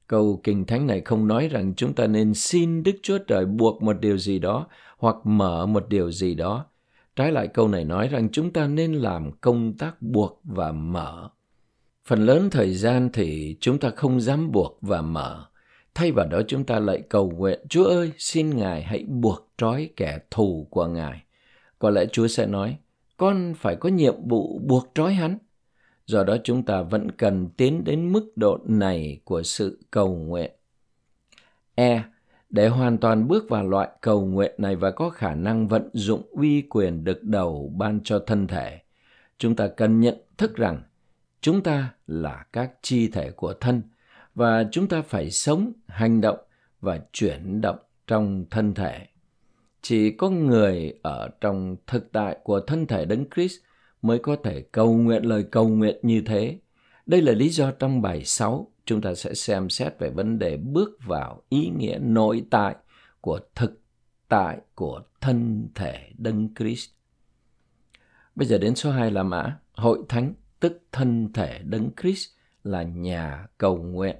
Speaker 1: Câu Kinh Thánh này không nói rằng chúng ta nên xin Đức Chúa Trời buộc một điều gì đó hoặc mở một điều gì đó. Trái lại câu này nói rằng chúng ta nên làm công tác buộc và mở. Phần lớn thời gian thì chúng ta không dám buộc và mở. Thay vào đó chúng ta lại cầu nguyện, Chúa ơi, xin Ngài hãy buộc trói kẻ thù của Ngài. Có lẽ Chúa sẽ nói, con phải có nhiệm vụ buộc trói hắn. Do đó chúng ta vẫn cần tiến đến mức độ này của sự cầu nguyện. E. Để hoàn toàn bước vào loại cầu nguyện này và có khả năng vận dụng uy quyền được đầu ban cho thân thể, chúng ta cần nhận thức rằng chúng ta là các chi thể của thân và chúng ta phải sống, hành động và chuyển động trong thân thể. Chỉ có người ở trong thực tại của thân thể Đấng Christ mới có thể cầu nguyện lời cầu nguyện như thế. Đây là lý do trong bài 6 chúng ta sẽ xem xét về vấn đề bước vào ý nghĩa nội tại của thực tại của thân thể Đấng Christ. Bây giờ đến số 2 là mã hội thánh tức thân thể Đấng Christ là nhà cầu nguyện.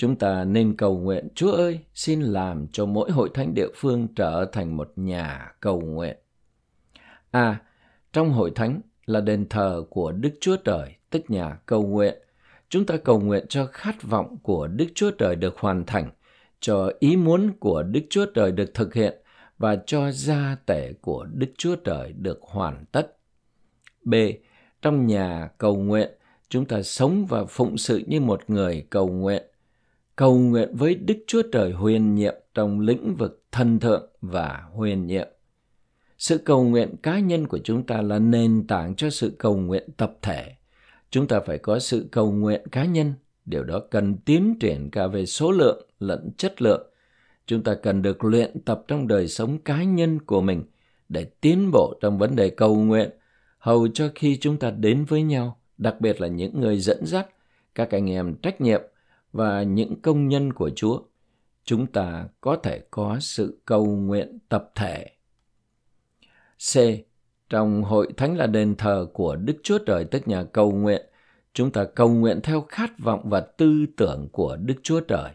Speaker 1: Chúng ta nên cầu nguyện, Chúa ơi, xin làm cho mỗi hội thánh địa phương trở thành một nhà cầu nguyện. À, trong hội thánh là đền thờ của Đức Chúa Trời, tức nhà cầu nguyện. Chúng ta cầu nguyện cho khát vọng của Đức Chúa Trời được hoàn thành, cho ý muốn của Đức Chúa Trời được thực hiện và cho gia tể của Đức Chúa Trời được hoàn tất. B. Trong nhà cầu nguyện, chúng ta sống và phụng sự như một người cầu nguyện. Cầu nguyện với Đức Chúa Trời huyền nhiệm trong lĩnh vực thần thượng và huyền nhiệm. Sự cầu nguyện cá nhân của chúng ta là nền tảng cho sự cầu nguyện tập thể. Chúng ta phải có sự cầu nguyện cá nhân, điều đó cần tiến triển cả về số lượng lẫn chất lượng. Chúng ta cần được luyện tập trong đời sống cá nhân của mình để tiến bộ trong vấn đề cầu nguyện, hầu cho khi chúng ta đến với nhau, đặc biệt là những người dẫn dắt, các anh em trách nhiệm và những công nhân của Chúa, chúng ta có thể có sự cầu nguyện tập thể C. Trong hội thánh là đền thờ của Đức Chúa Trời tức nhà cầu nguyện. Chúng ta cầu nguyện theo khát vọng và tư tưởng của Đức Chúa Trời.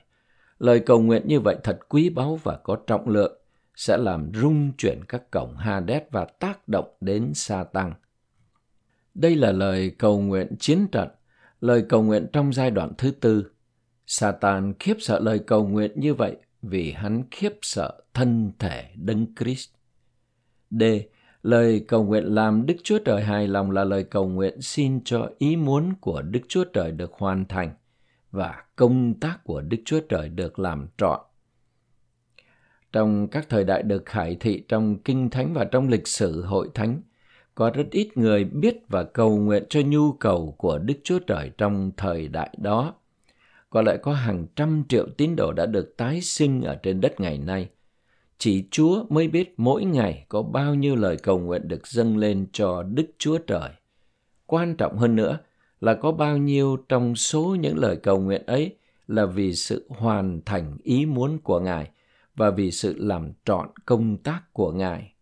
Speaker 1: Lời cầu nguyện như vậy thật quý báu và có trọng lượng, sẽ làm rung chuyển các cổng Hades và tác động đến sa tăng. Đây là lời cầu nguyện chiến trận, lời cầu nguyện trong giai đoạn thứ tư. Satan khiếp sợ lời cầu nguyện như vậy vì hắn khiếp sợ thân thể Đấng Christ. D. Lời cầu nguyện làm Đức Chúa Trời hài lòng là lời cầu nguyện xin cho ý muốn của Đức Chúa Trời được hoàn thành và công tác của Đức Chúa Trời được làm trọn. Trong các thời đại được khải thị trong Kinh Thánh và trong lịch sử hội thánh, có rất ít người biết và cầu nguyện cho nhu cầu của Đức Chúa Trời trong thời đại đó. Có lẽ có hàng trăm triệu tín đồ đã được tái sinh ở trên đất ngày nay. Chỉ Chúa mới biết mỗi ngày có bao nhiêu lời cầu nguyện được dâng lên cho Đức Chúa Trời. Quan trọng hơn nữa là có bao nhiêu trong số những lời cầu nguyện ấy là vì sự hoàn thành ý muốn của Ngài và vì sự làm trọn công tác của Ngài.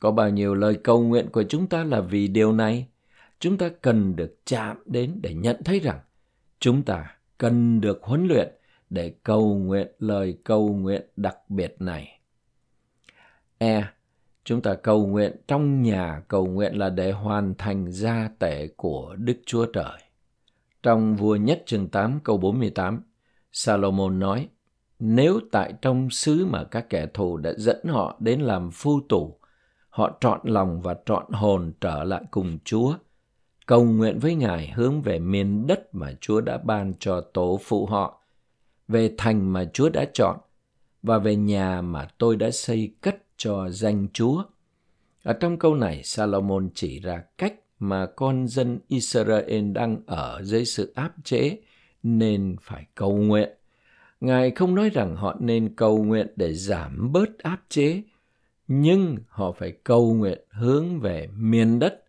Speaker 1: Có bao nhiêu lời cầu nguyện của chúng ta là vì điều này? Chúng ta cần được chạm đến để nhận thấy rằng chúng ta cần được huấn luyện để cầu nguyện lời cầu nguyện đặc biệt này. E. Chúng ta cầu nguyện trong nhà cầu nguyện là để hoàn thành gia tể của Đức Chúa Trời. Trong vua nhất chương 8 câu 48, Salomon nói, Nếu tại trong xứ mà các kẻ thù đã dẫn họ đến làm phu tù, họ trọn lòng và trọn hồn trở lại cùng Chúa, cầu nguyện với Ngài hướng về miền đất mà Chúa đã ban cho tổ phụ họ, về thành mà Chúa đã chọn, và về nhà mà tôi đã xây cất cho danh Chúa. Ở trong câu này, Salomon chỉ ra cách mà con dân Israel đang ở dưới sự áp chế nên phải cầu nguyện. Ngài không nói rằng họ nên cầu nguyện để giảm bớt áp chế, nhưng họ phải cầu nguyện hướng về miền đất,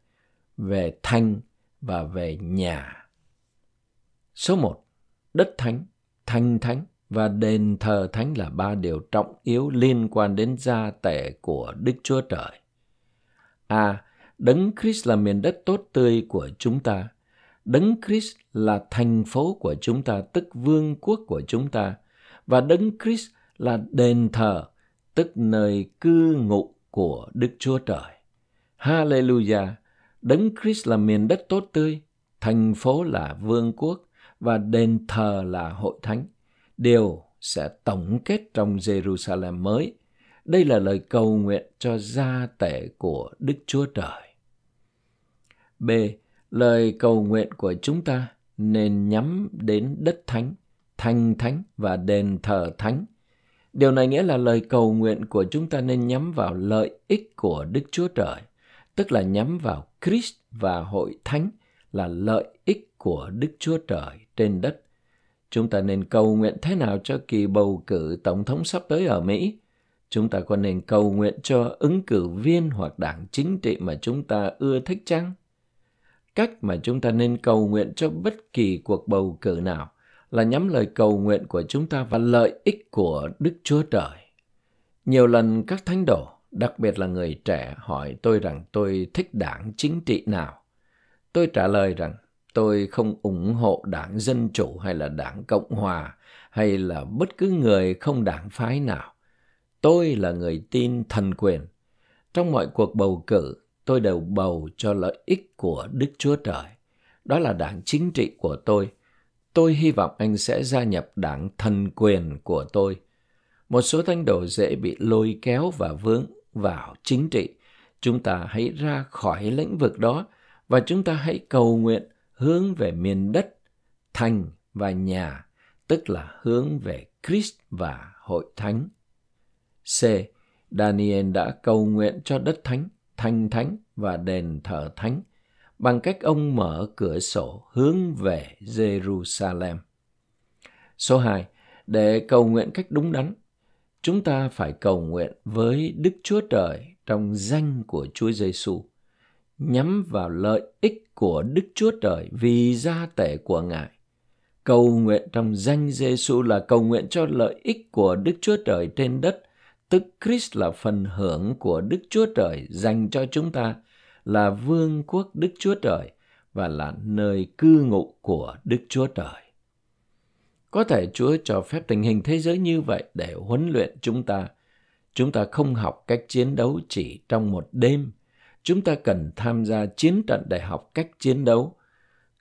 Speaker 1: về thành và về nhà. Số 1. Đất thánh, thanh thánh và đền thờ thánh là ba điều trọng yếu liên quan đến gia tể của Đức Chúa Trời. A. Đấng Christ là miền đất tốt tươi của chúng ta. Đấng Christ là thành phố của chúng ta, tức vương quốc của chúng ta. Và Đấng Christ là đền thờ, tức nơi cư ngụ của Đức Chúa Trời. Hallelujah! Đấng Christ là miền đất tốt tươi, thành phố là vương quốc và đền thờ là hội thánh. Điều sẽ tổng kết trong Jerusalem mới. Đây là lời cầu nguyện cho gia tể của Đức Chúa Trời. B. Lời cầu nguyện của chúng ta nên nhắm đến đất thánh, thành thánh và đền thờ thánh. Điều này nghĩa là lời cầu nguyện của chúng ta nên nhắm vào lợi ích của Đức Chúa Trời, tức là nhắm vào Christ và hội thánh là lợi ích của Đức Chúa Trời trên đất. Chúng ta nên cầu nguyện thế nào cho kỳ bầu cử tổng thống sắp tới ở Mỹ? Chúng ta có nên cầu nguyện cho ứng cử viên hoặc đảng chính trị mà chúng ta ưa thích chăng? Cách mà chúng ta nên cầu nguyện cho bất kỳ cuộc bầu cử nào là nhắm lời cầu nguyện của chúng ta vào lợi ích của Đức Chúa Trời. Nhiều lần các thánh đồ, đặc biệt là người trẻ hỏi tôi rằng tôi thích đảng chính trị nào. Tôi trả lời rằng tôi không ủng hộ đảng Dân Chủ hay là đảng Cộng Hòa hay là bất cứ người không đảng phái nào. Tôi là người tin thần quyền. Trong mọi cuộc bầu cử, tôi đều bầu cho lợi ích của Đức Chúa Trời. Đó là đảng chính trị của tôi. Tôi hy vọng anh sẽ gia nhập đảng thần quyền của tôi. Một số thánh đồ dễ bị lôi kéo và vướng vào chính trị. Chúng ta hãy ra khỏi lĩnh vực đó và chúng ta hãy cầu nguyện hướng về miền đất, thành và nhà, tức là hướng về Christ và hội thánh. C. Daniel đã cầu nguyện cho đất thánh thành thánh và đền thờ thánh bằng cách ông mở cửa sổ hướng về Jerusalem. Số 2. Để cầu nguyện cách đúng đắn, chúng ta phải cầu nguyện với Đức Chúa Trời trong danh của Chúa Giêsu, nhắm vào lợi ích của Đức Chúa Trời vì gia tể của Ngài. Cầu nguyện trong danh Giêsu là cầu nguyện cho lợi ích của Đức Chúa Trời trên đất tức Christ là phần hưởng của Đức Chúa Trời dành cho chúng ta là vương quốc Đức Chúa Trời và là nơi cư ngụ của Đức Chúa Trời. Có thể Chúa cho phép tình hình thế giới như vậy để huấn luyện chúng ta. Chúng ta không học cách chiến đấu chỉ trong một đêm. Chúng ta cần tham gia chiến trận để học cách chiến đấu.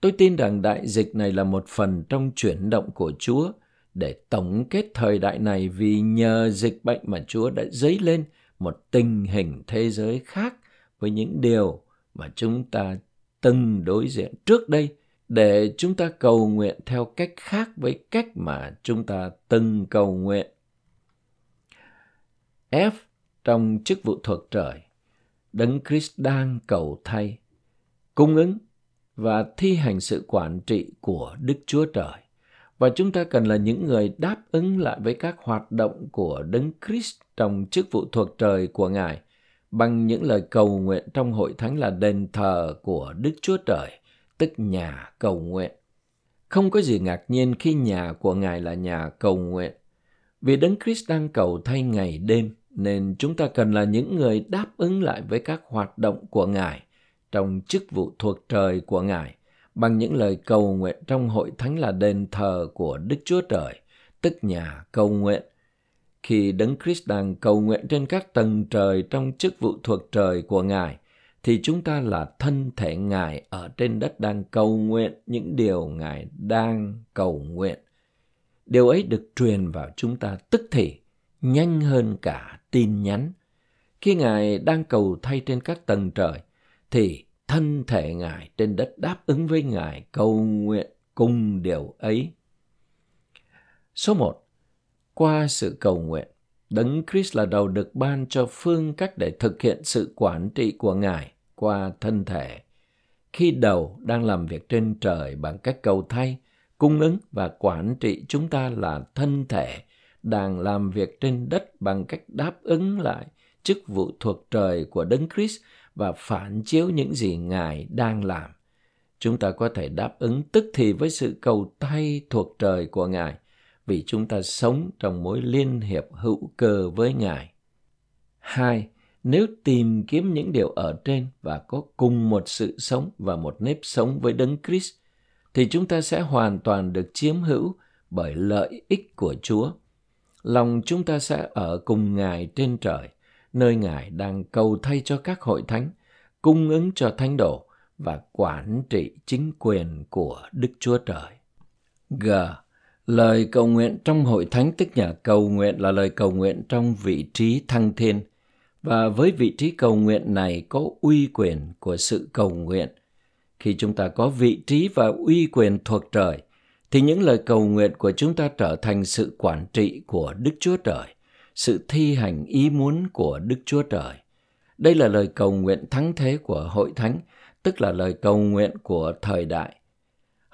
Speaker 1: Tôi tin rằng đại dịch này là một phần trong chuyển động của Chúa để tổng kết thời đại này vì nhờ dịch bệnh mà Chúa đã dấy lên một tình hình thế giới khác với những điều mà chúng ta từng đối diện trước đây để chúng ta cầu nguyện theo cách khác với cách mà chúng ta từng cầu nguyện. F trong chức vụ thuộc trời, Đấng Christ đang cầu thay, cung ứng và thi hành sự quản trị của Đức Chúa Trời. Và chúng ta cần là những người đáp ứng lại với các hoạt động của Đấng Christ trong chức vụ thuộc trời của Ngài bằng những lời cầu nguyện trong hội thánh là đền thờ của Đức Chúa Trời, tức nhà cầu nguyện. Không có gì ngạc nhiên khi nhà của Ngài là nhà cầu nguyện. Vì Đấng Christ đang cầu thay ngày đêm, nên chúng ta cần là những người đáp ứng lại với các hoạt động của Ngài trong chức vụ thuộc trời của Ngài bằng những lời cầu nguyện trong hội thánh là đền thờ của Đức Chúa Trời, tức nhà cầu nguyện – khi Đấng Christ đang cầu nguyện trên các tầng trời trong chức vụ thuộc trời của Ngài, thì chúng ta là thân thể Ngài ở trên đất đang cầu nguyện những điều Ngài đang cầu nguyện. Điều ấy được truyền vào chúng ta tức thì, nhanh hơn cả tin nhắn. Khi Ngài đang cầu thay trên các tầng trời, thì thân thể Ngài trên đất đáp ứng với Ngài cầu nguyện cùng điều ấy. Số 1 qua sự cầu nguyện. Đấng Christ là đầu được ban cho phương cách để thực hiện sự quản trị của Ngài qua thân thể. Khi đầu đang làm việc trên trời bằng cách cầu thay, cung ứng và quản trị chúng ta là thân thể đang làm việc trên đất bằng cách đáp ứng lại chức vụ thuộc trời của Đấng Christ và phản chiếu những gì Ngài đang làm. Chúng ta có thể đáp ứng tức thì với sự cầu thay thuộc trời của Ngài vì chúng ta sống trong mối liên hiệp hữu cơ với Ngài. Hai, nếu tìm kiếm những điều ở trên và có cùng một sự sống và một nếp sống với Đấng Christ, thì chúng ta sẽ hoàn toàn được chiếm hữu bởi lợi ích của Chúa. Lòng chúng ta sẽ ở cùng Ngài trên trời, nơi Ngài đang cầu thay cho các hội thánh, cung ứng cho thánh đồ và quản trị chính quyền của Đức Chúa Trời. G. Lời cầu nguyện trong hội thánh tức nhà cầu nguyện là lời cầu nguyện trong vị trí thăng thiên. Và với vị trí cầu nguyện này có uy quyền của sự cầu nguyện. Khi chúng ta có vị trí và uy quyền thuộc trời, thì những lời cầu nguyện của chúng ta trở thành sự quản trị của Đức Chúa Trời, sự thi hành ý muốn của Đức Chúa Trời. Đây là lời cầu nguyện thắng thế của hội thánh, tức là lời cầu nguyện của thời đại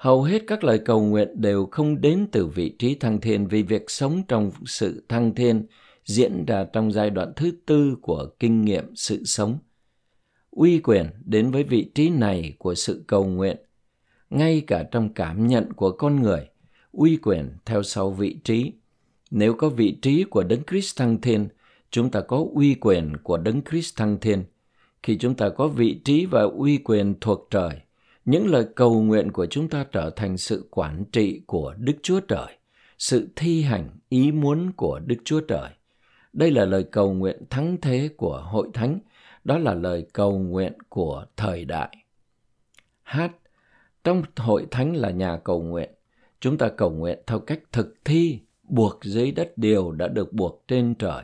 Speaker 1: hầu hết các lời cầu nguyện đều không đến từ vị trí thăng thiên vì việc sống trong sự thăng thiên diễn ra trong giai đoạn thứ tư của kinh nghiệm sự sống. Uy quyền đến với vị trí này của sự cầu nguyện, ngay cả trong cảm nhận của con người, uy quyền theo sau vị trí. Nếu có vị trí của Đấng Christ thăng thiên, chúng ta có uy quyền của Đấng Christ thăng thiên. Khi chúng ta có vị trí và uy quyền thuộc trời, những lời cầu nguyện của chúng ta trở thành sự quản trị của Đức Chúa Trời, sự thi hành ý muốn của Đức Chúa Trời. Đây là lời cầu nguyện thắng thế của hội thánh, đó là lời cầu nguyện của thời đại. hát Trong hội thánh là nhà cầu nguyện, chúng ta cầu nguyện theo cách thực thi, buộc dưới đất điều đã được buộc trên trời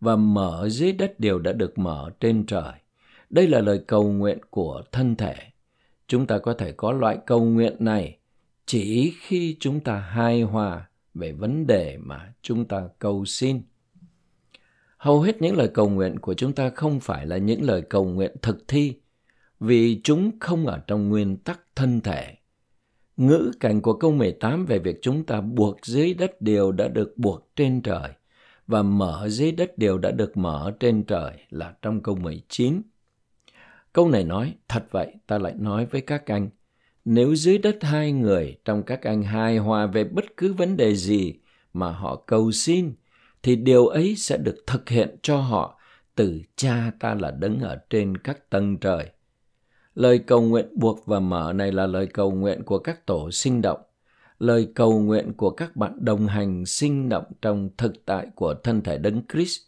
Speaker 1: và mở dưới đất điều đã được mở trên trời. Đây là lời cầu nguyện của thân thể chúng ta có thể có loại cầu nguyện này chỉ khi chúng ta hài hòa về vấn đề mà chúng ta cầu xin hầu hết những lời cầu nguyện của chúng ta không phải là những lời cầu nguyện thực thi vì chúng không ở trong nguyên tắc thân thể. Ngữ cảnh của câu 18 về việc chúng ta buộc dưới đất điều đã được buộc trên trời và mở dưới đất điều đã được mở trên trời là trong câu 19. Câu này nói, thật vậy, ta lại nói với các anh, nếu dưới đất hai người trong các anh hài hòa về bất cứ vấn đề gì mà họ cầu xin, thì điều ấy sẽ được thực hiện cho họ từ cha ta là đứng ở trên các tầng trời. Lời cầu nguyện buộc và mở này là lời cầu nguyện của các tổ sinh động, lời cầu nguyện của các bạn đồng hành sinh động trong thực tại của thân thể Đấng Christ.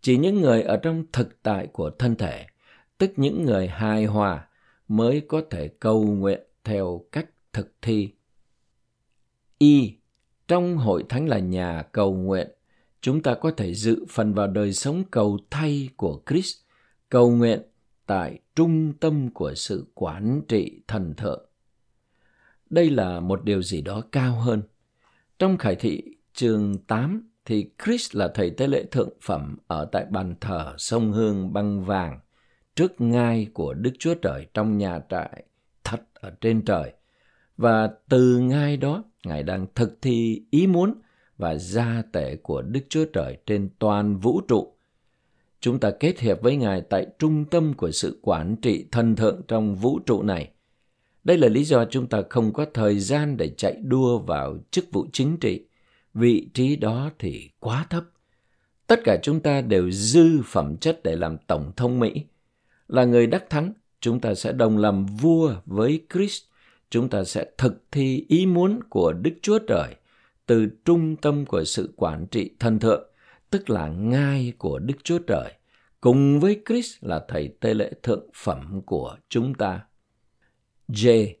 Speaker 1: Chỉ những người ở trong thực tại của thân thể, tức những người hài hòa mới có thể cầu nguyện theo cách thực thi. Y. Trong hội thánh là nhà cầu nguyện, chúng ta có thể dự phần vào đời sống cầu thay của Christ, cầu nguyện tại trung tâm của sự quản trị thần thượng. Đây là một điều gì đó cao hơn. Trong Khải thị chương 8 thì Chris là thầy tế lễ thượng phẩm ở tại bàn thờ sông Hương băng vàng trước ngai của Đức Chúa Trời trong nhà trại thật ở trên trời. Và từ ngai đó, Ngài đang thực thi ý muốn và gia tể của Đức Chúa Trời trên toàn vũ trụ. Chúng ta kết hiệp với Ngài tại trung tâm của sự quản trị thần thượng trong vũ trụ này. Đây là lý do chúng ta không có thời gian để chạy đua vào chức vụ chính trị. Vị trí đó thì quá thấp. Tất cả chúng ta đều dư phẩm chất để làm Tổng thống Mỹ. Là người đắc thắng, chúng ta sẽ đồng làm vua với Christ. Chúng ta sẽ thực thi ý muốn của Đức Chúa Trời từ trung tâm của sự quản trị thân thượng, tức là ngai của Đức Chúa Trời, cùng với Christ là thầy tê lễ thượng phẩm của chúng ta. J.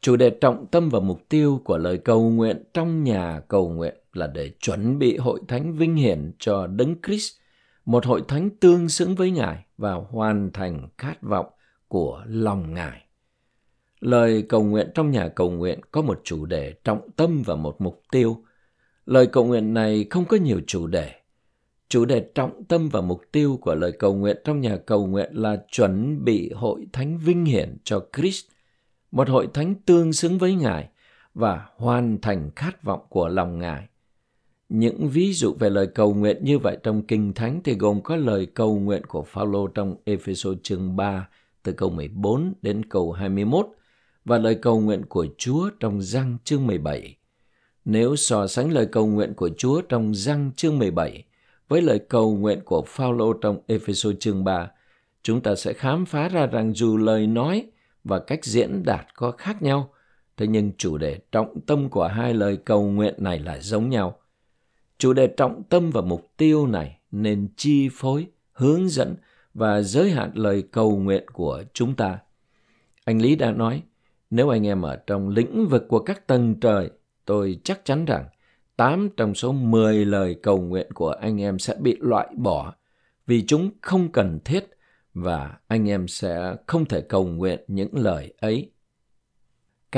Speaker 1: Chủ đề trọng tâm và mục tiêu của lời cầu nguyện trong nhà cầu nguyện là để chuẩn bị hội thánh vinh hiển cho Đấng Christ, một hội thánh tương xứng với Ngài và hoàn thành khát vọng của lòng Ngài. Lời cầu nguyện trong nhà cầu nguyện có một chủ đề trọng tâm và một mục tiêu. Lời cầu nguyện này không có nhiều chủ đề. Chủ đề trọng tâm và mục tiêu của lời cầu nguyện trong nhà cầu nguyện là chuẩn bị hội thánh vinh hiển cho Christ, một hội thánh tương xứng với Ngài và hoàn thành khát vọng của lòng Ngài. Những ví dụ về lời cầu nguyện như vậy trong Kinh Thánh thì gồm có lời cầu nguyện của Phaolô trong Ephesos chương 3 từ câu 14 đến câu 21 và lời cầu nguyện của Chúa trong răng chương 17. Nếu so sánh lời cầu nguyện của Chúa trong răng chương 17 với lời cầu nguyện của Phaolô trong Ephesô chương 3, chúng ta sẽ khám phá ra rằng dù lời nói và cách diễn đạt có khác nhau, thế nhưng chủ đề trọng tâm của hai lời cầu nguyện này là giống nhau. Chủ đề trọng tâm và mục tiêu này nên chi phối, hướng dẫn và giới hạn lời cầu nguyện của chúng ta. Anh Lý đã nói, nếu anh em ở trong lĩnh vực của các tầng trời, tôi chắc chắn rằng 8 trong số 10 lời cầu nguyện của anh em sẽ bị loại bỏ vì chúng không cần thiết và anh em sẽ không thể cầu nguyện những lời ấy. K.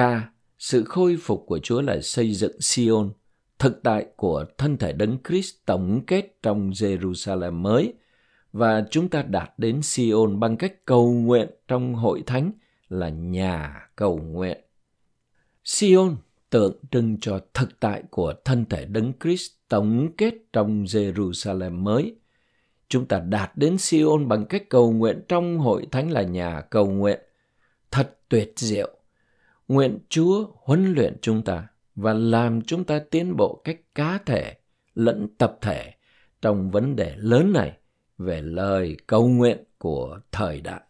Speaker 1: Sự khôi phục của Chúa là xây dựng Sion, thực tại của thân thể Đấng Christ tổng kết trong Jerusalem mới và chúng ta đạt đến Sion bằng cách cầu nguyện trong hội thánh là nhà cầu nguyện. Sion tượng trưng cho thực tại của thân thể Đấng Christ tổng kết trong Jerusalem mới. Chúng ta đạt đến Sion bằng cách cầu nguyện trong hội thánh là nhà cầu nguyện. Thật tuyệt diệu. Nguyện Chúa huấn luyện chúng ta và làm chúng ta tiến bộ cách cá thể lẫn tập thể trong vấn đề lớn này về lời cầu nguyện của thời đại.